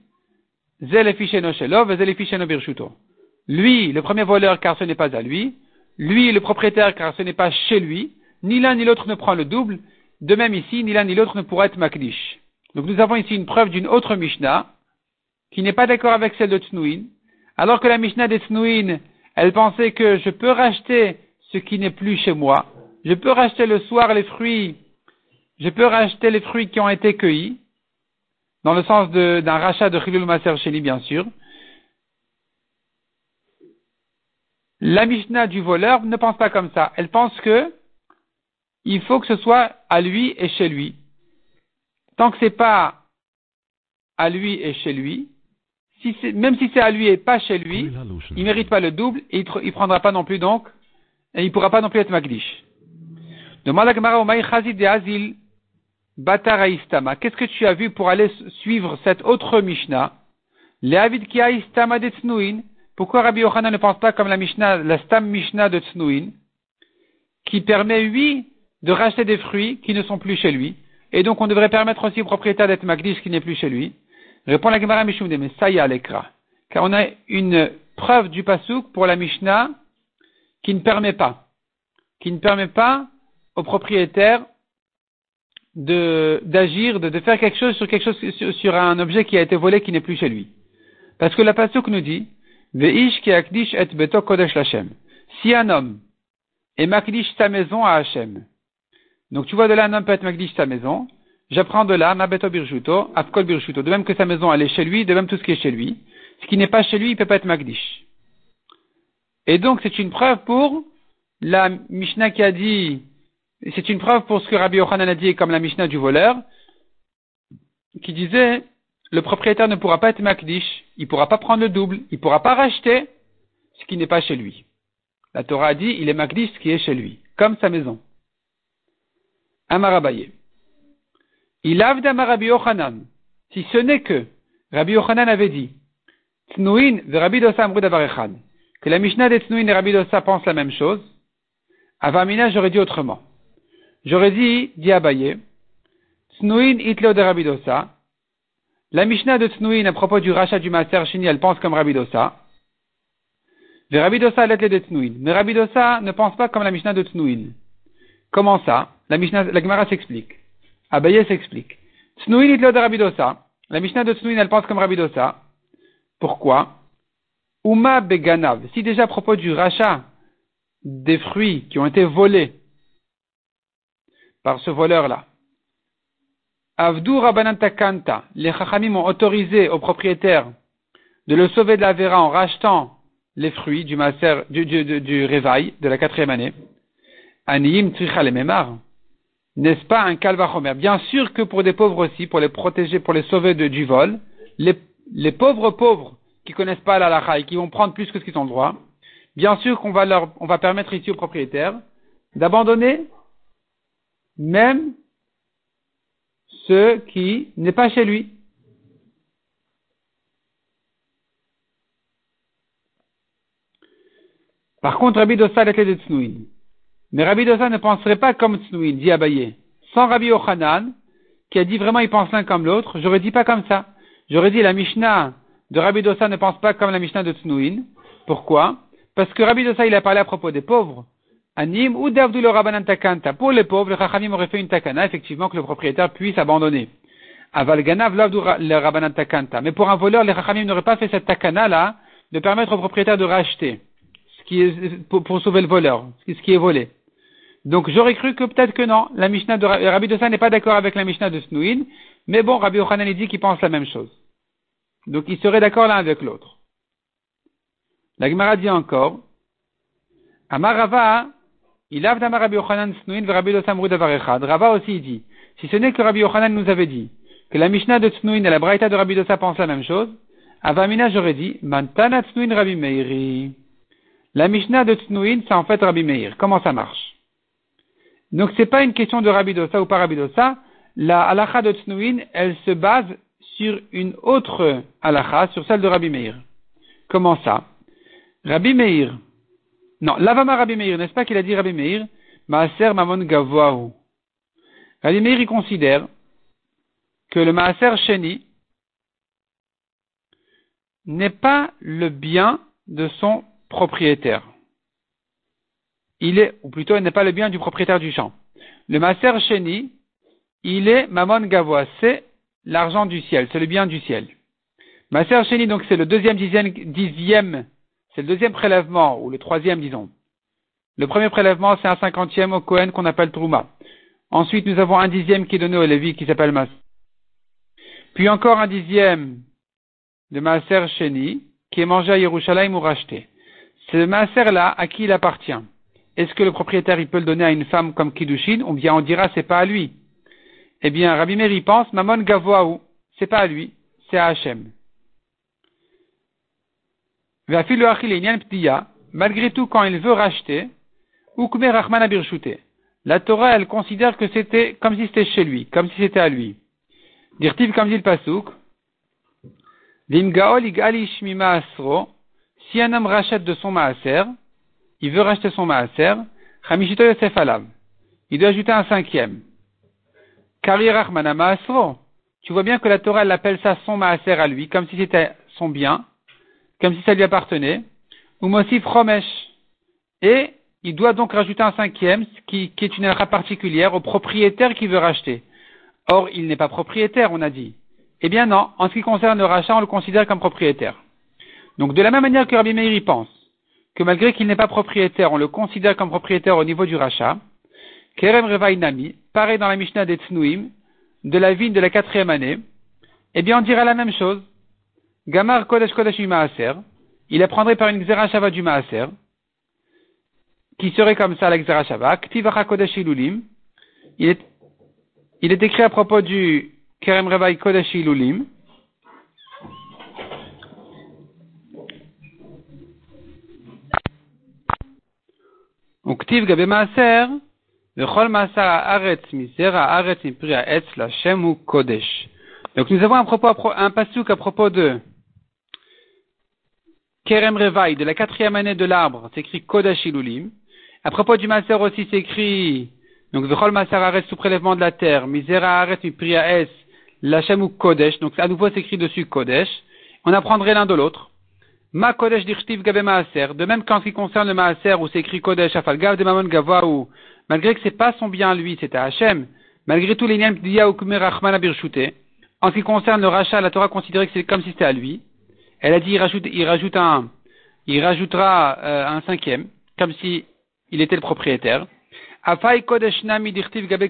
lui, le premier voleur, car ce n'est pas à lui. Lui, le propriétaire, car ce n'est pas chez lui. Ni l'un ni l'autre ne prend le double. De même ici, ni l'un ni l'autre ne pourra être makdish. Donc nous avons ici une preuve d'une autre Mishnah, qui n'est pas d'accord avec celle de Tnouin, alors que la Mishnah des Snouin, elle pensait que je peux racheter ce qui n'est plus chez moi. Je peux racheter le soir les fruits. Je peux racheter les fruits qui ont été cueillis. Dans le sens d'un rachat de Chilul Maser Sheni, bien sûr. La Mishnah du voleur ne pense pas comme ça. Elle pense que il faut que ce soit à lui et chez lui. Tant que c'est pas à lui et chez lui, même si c'est à lui et pas chez lui, il ne mérite pas le double et il ne prendra pas non plus donc, et il ne pourra pas non plus être Magdish. Demande à Gemara de Azil Qu'est-ce que tu as vu pour aller suivre cette autre Mishnah? Les Avid Kiai Stama de Tsnuin. Pourquoi Rabbi Yochanan ne pense pas comme la Mishnah, la Stam Mishnah de Tsnuin, qui permet, lui, de racheter des fruits qui ne sont plus chez lui. Et donc, on devrait permettre aussi au propriétaire d'être Magdish qui n'est plus chez lui? Répond la Gemara Mishum mais ça y est, l'écran. Car on a une preuve du Pasuk pour la Mishnah qui ne permet pas, qui ne permet pas au propriétaire d'agir, de, faire quelque chose sur quelque chose, sur, un objet qui a été volé qui n'est plus chez lui. Parce que la Pasuk nous dit, Veish ki akdish et beto kodesh lachem. Si un homme est makdish sa maison à Hachem. Donc tu vois de là un homme peut être makdish sa maison. J'apprends de là, ma beto birjuto, afkol birjuto. De même que sa maison elle est chez lui, de même tout ce qui est chez lui. Ce qui n'est pas chez lui, il peut pas être makdish. Et donc c'est une preuve pour la Mishnah qui a dit c'est une preuve pour ce que Rabbi Yochanan a dit comme la Mishnah du voleur, qui disait, le propriétaire ne pourra pas être Makdish, il ne pourra pas prendre le double, il ne pourra pas racheter ce qui n'est pas chez lui. La Torah a dit, il est Makdish ce qui est chez lui, comme sa maison. Amarabaye. Il a Rabbi Yochanan. Si ce n'est que Rabbi Yochanan avait dit, Tnuin de Rabbi Dosa que la Mishnah de Tnuin et Rabbi Dosa pensent la même chose, Avamina, j'aurais dit autrement. J'aurais dit, dit Abaye, Tsnuin itleo de Rabidosa. La Mishnah de Tsnuin à propos du rachat du Maser Shini, elle pense comme Rabidosa. De Rabidosa l'être de Tsnuin. Mais Rabidosa ne pense pas comme la Mishnah de Tsnuin. Comment ça? La Mishnah, la Gemara s'explique. Abaye s'explique. Tsnuin itleo de Rabidosa. La Mishnah de Tsnuin, elle pense comme Rabidosa. Pourquoi? Uma beganav. Si déjà à propos du rachat des fruits qui ont été volés, par ce voleur-là. Avdu Takanta, les Chachamim ont autorisé au propriétaire de le sauver de la Vera en rachetant les fruits du maser, réveil de la quatrième année. Aniyim Tricha Memar. N'est-ce pas un calvachomer Bien sûr que pour des pauvres aussi, pour les protéger, pour les sauver du vol, les, pauvres pauvres qui connaissent pas la et qui vont prendre plus que ce qu'ils ont le droit, bien sûr qu'on va leur, on va permettre ici au propriétaire d'abandonner même ce qui n'est pas chez lui. Par contre, Rabbi Dossa était de Tsnouin. Mais Rabbi Dossa ne penserait pas comme Tsnouin, dit Abaye. Sans Rabbi Ochanan, qui a dit vraiment il pense l'un comme l'autre, j'aurais dit pas comme ça. J'aurais dit la Mishnah de Rabbi Dossa ne pense pas comme la Mishnah de Tsnouin. Pourquoi? Parce que Rabbi Dossa il a parlé à propos des pauvres. Anim ou le Takanta. Pour les pauvres, le Chachamim aurait fait une takana, effectivement, que le propriétaire puisse abandonner. Aval Ganav le Takanta. Mais pour un voleur, les Chachamim n'auraient pas fait cette takana là, de permettre au propriétaire de racheter, pour, sauver le voleur, ce qui est volé. Donc j'aurais cru que peut-être que non, la Mishnah de Rabbi Dosa n'est pas d'accord avec la Mishnah de Snouin, mais bon, Rabbi Ochanan dit qu'il pense la même chose. Donc il serait d'accord l'un avec l'autre. La Gemara dit encore, Amarava il a Rabbi Yochanan Snuin Rabbi Rava aussi dit, si ce n'est que Rabbi Yochanan nous avait dit que la Mishnah de Tsnuin et la Braïta de Rabbi Dosa pensent la même chose, Avamina j'aurais dit, Mantana Tsnuin Rabbi Meiri. La Mishnah de Tsnuin, c'est en fait Rabbi Meir. Comment ça marche? Donc c'est pas une question de Rabbi Dosa ou pas Rabbi Dosa. La halacha de Tsnuin, elle se base sur une autre halacha, sur celle de Rabbi Meir. Comment ça? Rabbi Meir, non, Lavama Rabbi Meir, n'est-ce pas qu'il a dit Rabbi Meir Maaser Mamon Gavoahu. Rabbi Meir, il considère que le Maaser Sheni n'est pas le bien de son propriétaire. Il est, ou plutôt, il n'est pas le bien du propriétaire du champ. Le Maaser Sheni, il est Mamon Gavoa, c'est l'argent du ciel, c'est le bien du ciel. Maaser Sheni, donc c'est le deuxième dixième, dixième c'est le deuxième prélèvement, ou le troisième, disons. Le premier prélèvement, c'est un cinquantième au Cohen qu'on appelle Trouma. Ensuite, nous avons un dixième qui est donné au Lévi qui s'appelle Mas. Puis encore un dixième de Maaser Sheni, qui est mangé à Yerushalayim ou racheté. Ce Maaser-là, à qui il appartient? Est-ce que le propriétaire, il peut le donner à une femme comme Kiddushin, ou bien on dira c'est pas à lui? Eh bien, Rabbi Meir pense, Mamon Gavoaou, c'est pas à lui, c'est à Hachem malgré tout, quand il veut racheter, la Torah, elle considère que c'était comme si c'était chez lui, comme si c'était à lui. Dirtiv comme dit le shmima asro. Si un homme rachète de son maaser, il veut racheter son maaser, chamishito yosef. Il doit ajouter un cinquième. Karirach manama asro. Tu vois bien que la Torah elle appelle ça son maaser à lui, comme si c'était son bien, comme si ça lui appartenait. Ou mosif romesh. Et il doit donc rajouter un cinquième, qui, qui est une erreur particulière, au propriétaire qui veut racheter. Or, il n'est pas propriétaire, on a dit. Eh bien non, en ce qui concerne le rachat, on le considère comme propriétaire. Donc de la même manière que Rabbi Meir pense, que malgré qu'il n'est pas propriétaire, on le considère comme propriétaire au niveau du rachat, Kerem Revaï Nami, pareil dans la Mishnah des Tznuim, de la vigne de la quatrième année, eh bien on dira la même chose. Gamar Kodesh Kodesh Maaser, il apprendrait par une Xerashava du Maaser, qui serait comme ça la Xerashava, Ktivacha Kodesh Ilulim, il est, il est écrit à propos du Kerem Revaï Kodesh Ilulim, וכתיב גבי מעשר, וכל מעשר הארץ מזרע הארץ מפרי העץ להשם הוא קודש. Donc nous avons un, propos, un pasuk à propos de Kerem Revaï, de la quatrième année de l'arbre, c'est écrit Kodesh Ilulim. À propos du Maser aussi, c'est écrit, donc Vechol Maser Aretz sous prélèvement de la terre, Misera Aretz Mipria Es, Lachem ou Kodesh, donc à nouveau c'est écrit dessus Kodesh. On apprendrait l'un de l'autre. Ma Kodesh Dirchtiv Gabe Maaser, de même qu'en ce qui concerne le Maaser où c'est écrit Kodesh Afalgav de Mamon malgré que c'est pas son bien lui, c'est à Hachem, malgré tout les Niam Dia ou Rachman Abirshute, en ce qui concerne le rachat, la Torah considérait que c'est comme si c'était à lui. Elle a dit il rajoute, il rajoute un, il rajoutera euh, un cinquième, comme si il était le propriétaire. Kodesh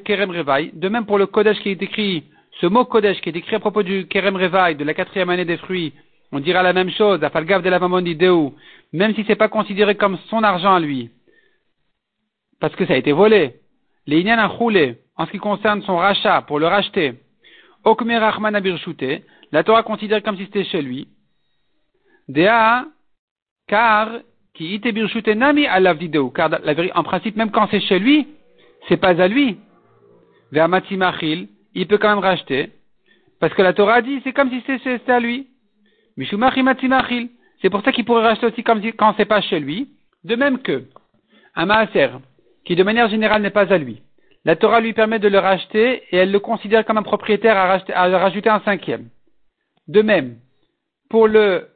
Kerem de même pour le Kodesh qui est écrit ce mot Kodesh qui est écrit à propos du Kerem Revaï, de la quatrième année des fruits, on dira la même chose, Afalgav de la même si c'est pas considéré comme son argent à lui, parce que ça a été volé. Les Inyan roulé en ce qui concerne son rachat, pour le racheter, Okmer Rahman la Torah considère comme si c'était chez lui. Dea, car, qui ite nami alavdideu, car en principe, même quand c'est chez lui, c'est pas à lui. Vers Matimachil, il peut quand même racheter. Parce que la Torah dit, c'est comme si c'était à lui. Matimachil. C'est pour ça qu'il pourrait racheter aussi comme quand c'est pas chez lui. De même que, un maaser, qui de manière générale n'est pas à lui. La Torah lui permet de le racheter et elle le considère comme un propriétaire à, rajouter un cinquième. De même, pour le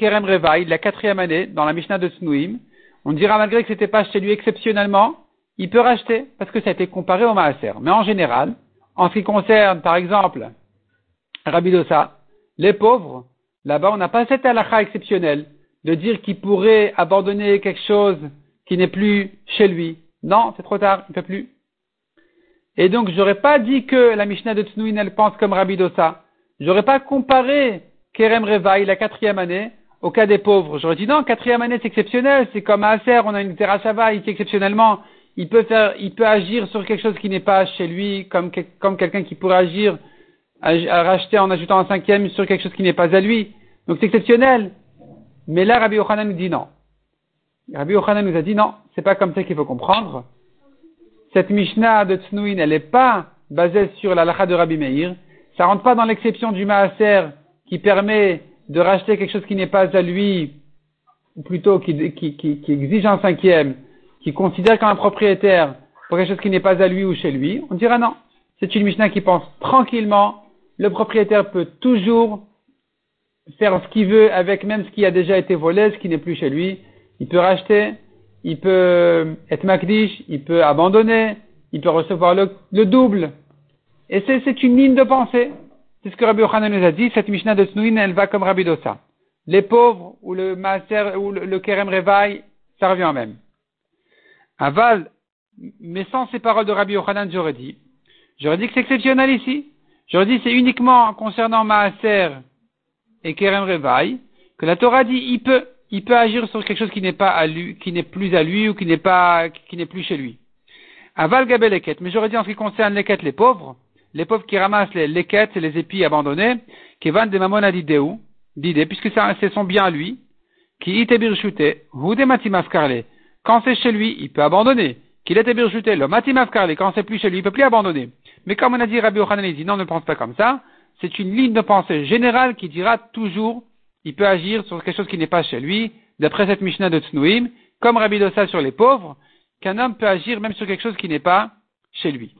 Kerem Revaï, la quatrième année, dans la Mishnah de Snouim, on dira malgré que c'était pas chez lui exceptionnellement, il peut racheter parce que ça a été comparé au Maaser. Mais en général, en ce qui concerne, par exemple, Rabidosa, les pauvres, là-bas, on n'a pas cette halakha exceptionnelle de dire qu'il pourrait abandonner quelque chose qui n'est plus chez lui. Non, c'est trop tard, il ne peut plus. Et donc, j'aurais pas dit que la Mishnah de Tsnouin, elle pense comme Rabidosa. J'aurais pas comparé Kerem Revaï, la quatrième année, au cas des pauvres. J'aurais dit non, quatrième année, c'est exceptionnel. C'est comme à Aser, on a une Terachava, ici, exceptionnellement, il peut faire, il peut agir sur quelque chose qui n'est pas chez lui, comme, comme quelqu'un qui pourrait agir, à, racheter en ajoutant un cinquième sur quelque chose qui n'est pas à lui. Donc c'est exceptionnel. Mais là, Rabbi Yochanan nous dit non. Rabbi Yochanan nous a dit non, c'est pas comme ça qu'il faut comprendre. Cette Mishnah de Tznuin, elle n'est pas basée sur la lacha de Rabbi Meir. Ça rentre pas dans l'exception du Maaser qui permet de racheter quelque chose qui n'est pas à lui, ou plutôt qui, exige un cinquième, qui considère comme un propriétaire pour quelque chose qui n'est pas à lui ou chez lui, on dira non. C'est une Mishnah qui pense tranquillement. Le propriétaire peut toujours faire ce qu'il veut avec même ce qui a déjà été volé, ce qui n'est plus chez lui. Il peut racheter, il peut être makdish, il peut abandonner, il peut recevoir le, double. Et c'est une ligne de pensée. C'est ce que Rabbi Yochanan nous a dit. Cette Mishnah de Snouin, elle va comme Rabbi Dosa. Les pauvres ou le Maaser ou le, Kerem Revaï, ça revient en même. Aval, mais sans ces paroles de Rabbi Yochanan, j'aurais dit. J'aurais dit que c'est exceptionnel ici. J'aurais dit c'est uniquement concernant Maaser et Kerem Revaï que la Torah dit il peut il peut agir sur quelque chose qui n'est pas à lui, qui n'est plus à lui ou qui n'est pas, qui n'est plus chez lui. Aval gabel leket. Mais j'aurais dit en ce qui concerne les les pauvres, les pauvres qui ramassent les leket et les épis abandonnés, qui vendent des mamona d'idéou, d'idée, puisque c'est son bien à lui, qui ite birchute, ou des. Quand c'est chez lui, il peut abandonner. Qu'il était birchute, le matimafkarle, quand c'est plus chez lui, il peut plus abandonner. Mais comme on a dit Rabbi Ochanan, il dit non, ne pense pas comme ça. C'est une ligne de pensée générale qui dira toujours il peut agir sur quelque chose qui n'est pas chez lui, d'après cette Mishnah de Tsnuim, comme Rabbi Dossa sur les pauvres, qu'un homme peut agir même sur quelque chose qui n'est pas chez lui.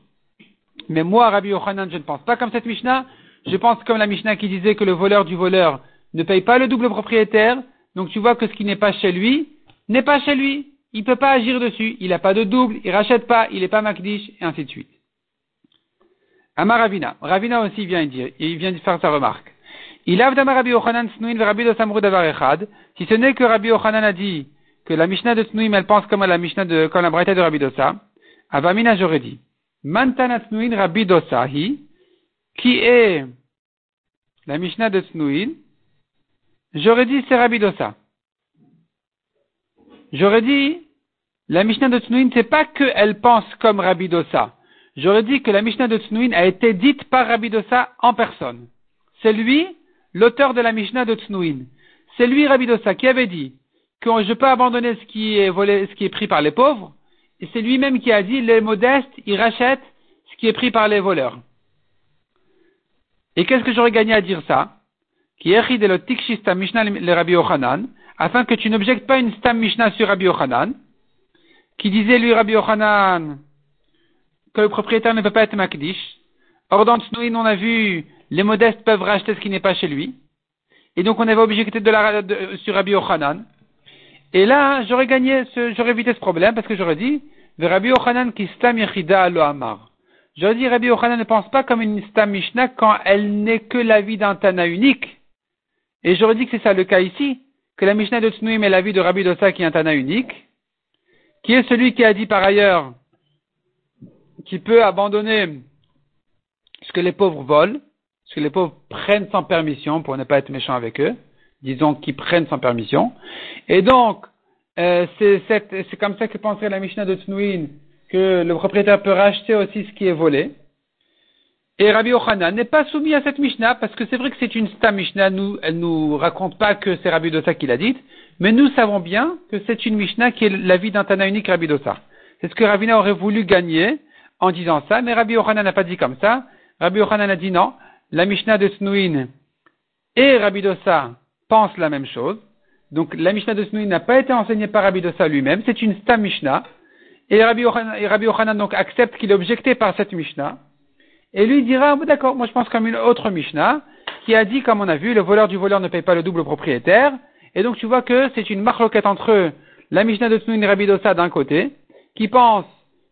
Mais moi, Rabbi Yochanan, je ne pense pas comme cette Mishnah. Je pense comme la Mishnah qui disait que le voleur du voleur ne paye pas le double propriétaire. Donc tu vois que ce qui n'est pas chez lui, n'est pas chez lui. Il ne peut pas agir dessus. Il n'a pas de double, il rachète pas, il n'est pas Makdish, et ainsi de suite. Amar Ravina. Ravina aussi vient dire, il vient faire sa remarque. Il a Rabbi Yochanan Rabbi Si ce n'est que Rabbi Yochanan a dit que la Mishnah de Tnuim, elle pense comme la Mishnah de, comme la Braïta de Rabbi Dosa, Avamina, j'aurais dit, Mantana Tnuin Rabbi Dosahi, qui est la Mishnah de Tnuin, j'aurais dit c'est Rabbi Dosa. J'aurais dit, la Mishnah de Tnuin, c'est pas qu'elle pense comme Rabbi Dosa. J'aurais dit que la Mishnah de Tnuin a été dite par Rabbi Dosa en personne. C'est lui, l'auteur de la Mishnah de Tnuin. C'est lui, Rabbi Dosa, qui avait dit, que je peux abandonner ce qui est volé, ce qui est pris par les pauvres, c'est lui-même qui a dit, les modestes, ils rachètent ce qui est pris par les voleurs. Et qu'est-ce que j'aurais gagné à dire ça? Qui Mishnah le Rabbi Yochanan, afin que tu n'objectes pas une stam Mishnah sur Rabbi Yochanan, qui disait lui Rabbi Yochanan, que le propriétaire ne peut pas être Makdish. Or dans on a vu, les modestes peuvent racheter ce qui n'est pas chez lui. Et donc on avait objecté de la, sur Rabbi Yochanan. Et là, j'aurais gagné, j'aurais évité ce problème parce que j'aurais dit, Rabbi Ochanan qui stam yechida lo amar. J'aurais dit, Rabbi Ochanan ne pense pas comme une stam mishnah quand elle n'est que l'avis d'un Tana unique. Et j'aurais dit que c'est ça le cas ici, que la mishnah de Tsnuim est l'avis de Rabbi Dosa qui est un Tana unique, qui est celui qui a dit par ailleurs, qui peut abandonner ce que les pauvres volent, ce que les pauvres prennent sans permission pour ne pas être méchants avec eux, disons, qui prennent sans permission. Et donc, euh, c'est comme ça que penserait la Mishnah de Tnouin, que le propriétaire peut racheter aussi ce qui est volé. Et Rabbi Ochanan n'est pas soumis à cette Mishnah, parce que c'est vrai que c'est une Sta Mishnah, nous, elle nous raconte pas que c'est Rabbi Dosa qui l'a dite, mais nous savons bien que c'est une Mishnah qui est l'avis d'un Tana unique Rabbi Dosa. C'est ce que Ravina aurait voulu gagner en disant ça, mais Rabbi Ochanan n'a pas dit comme ça. Rabbi Ochanan a dit non, la Mishnah de Tnouin et Rabbi Dosa pense la même chose. Donc la Mishnah de Snui n'a pas été enseignée par Rabbi Dosa lui-même, c'est une Stam Mishnah. Et Rabbi Yochanan, donc accepte qu'il est objecté par cette Mishnah. Et lui dira, oh, d'accord, moi je pense comme une autre Mishnah, qui a dit, comme on a vu, le voleur du voleur ne paye pas le double propriétaire. Et donc tu vois que c'est une marloquette entre la Mishnah de Snui et Rabbi Dosa d'un côté, qui pense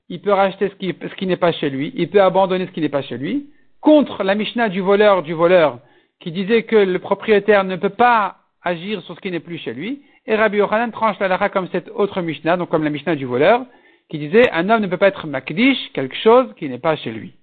il peut racheter ce qui, ce qui n'est pas chez lui, il peut abandonner ce qui n'est pas chez lui, contre la Mishnah du voleur du voleur qui disait que le propriétaire ne peut pas agir sur ce qui n'est plus chez lui, et Rabbi Yochanan tranche la comme cette autre Mishnah, donc comme la Mishnah du voleur, qui disait un homme ne peut pas être makdish, quelque chose qui n'est pas chez lui.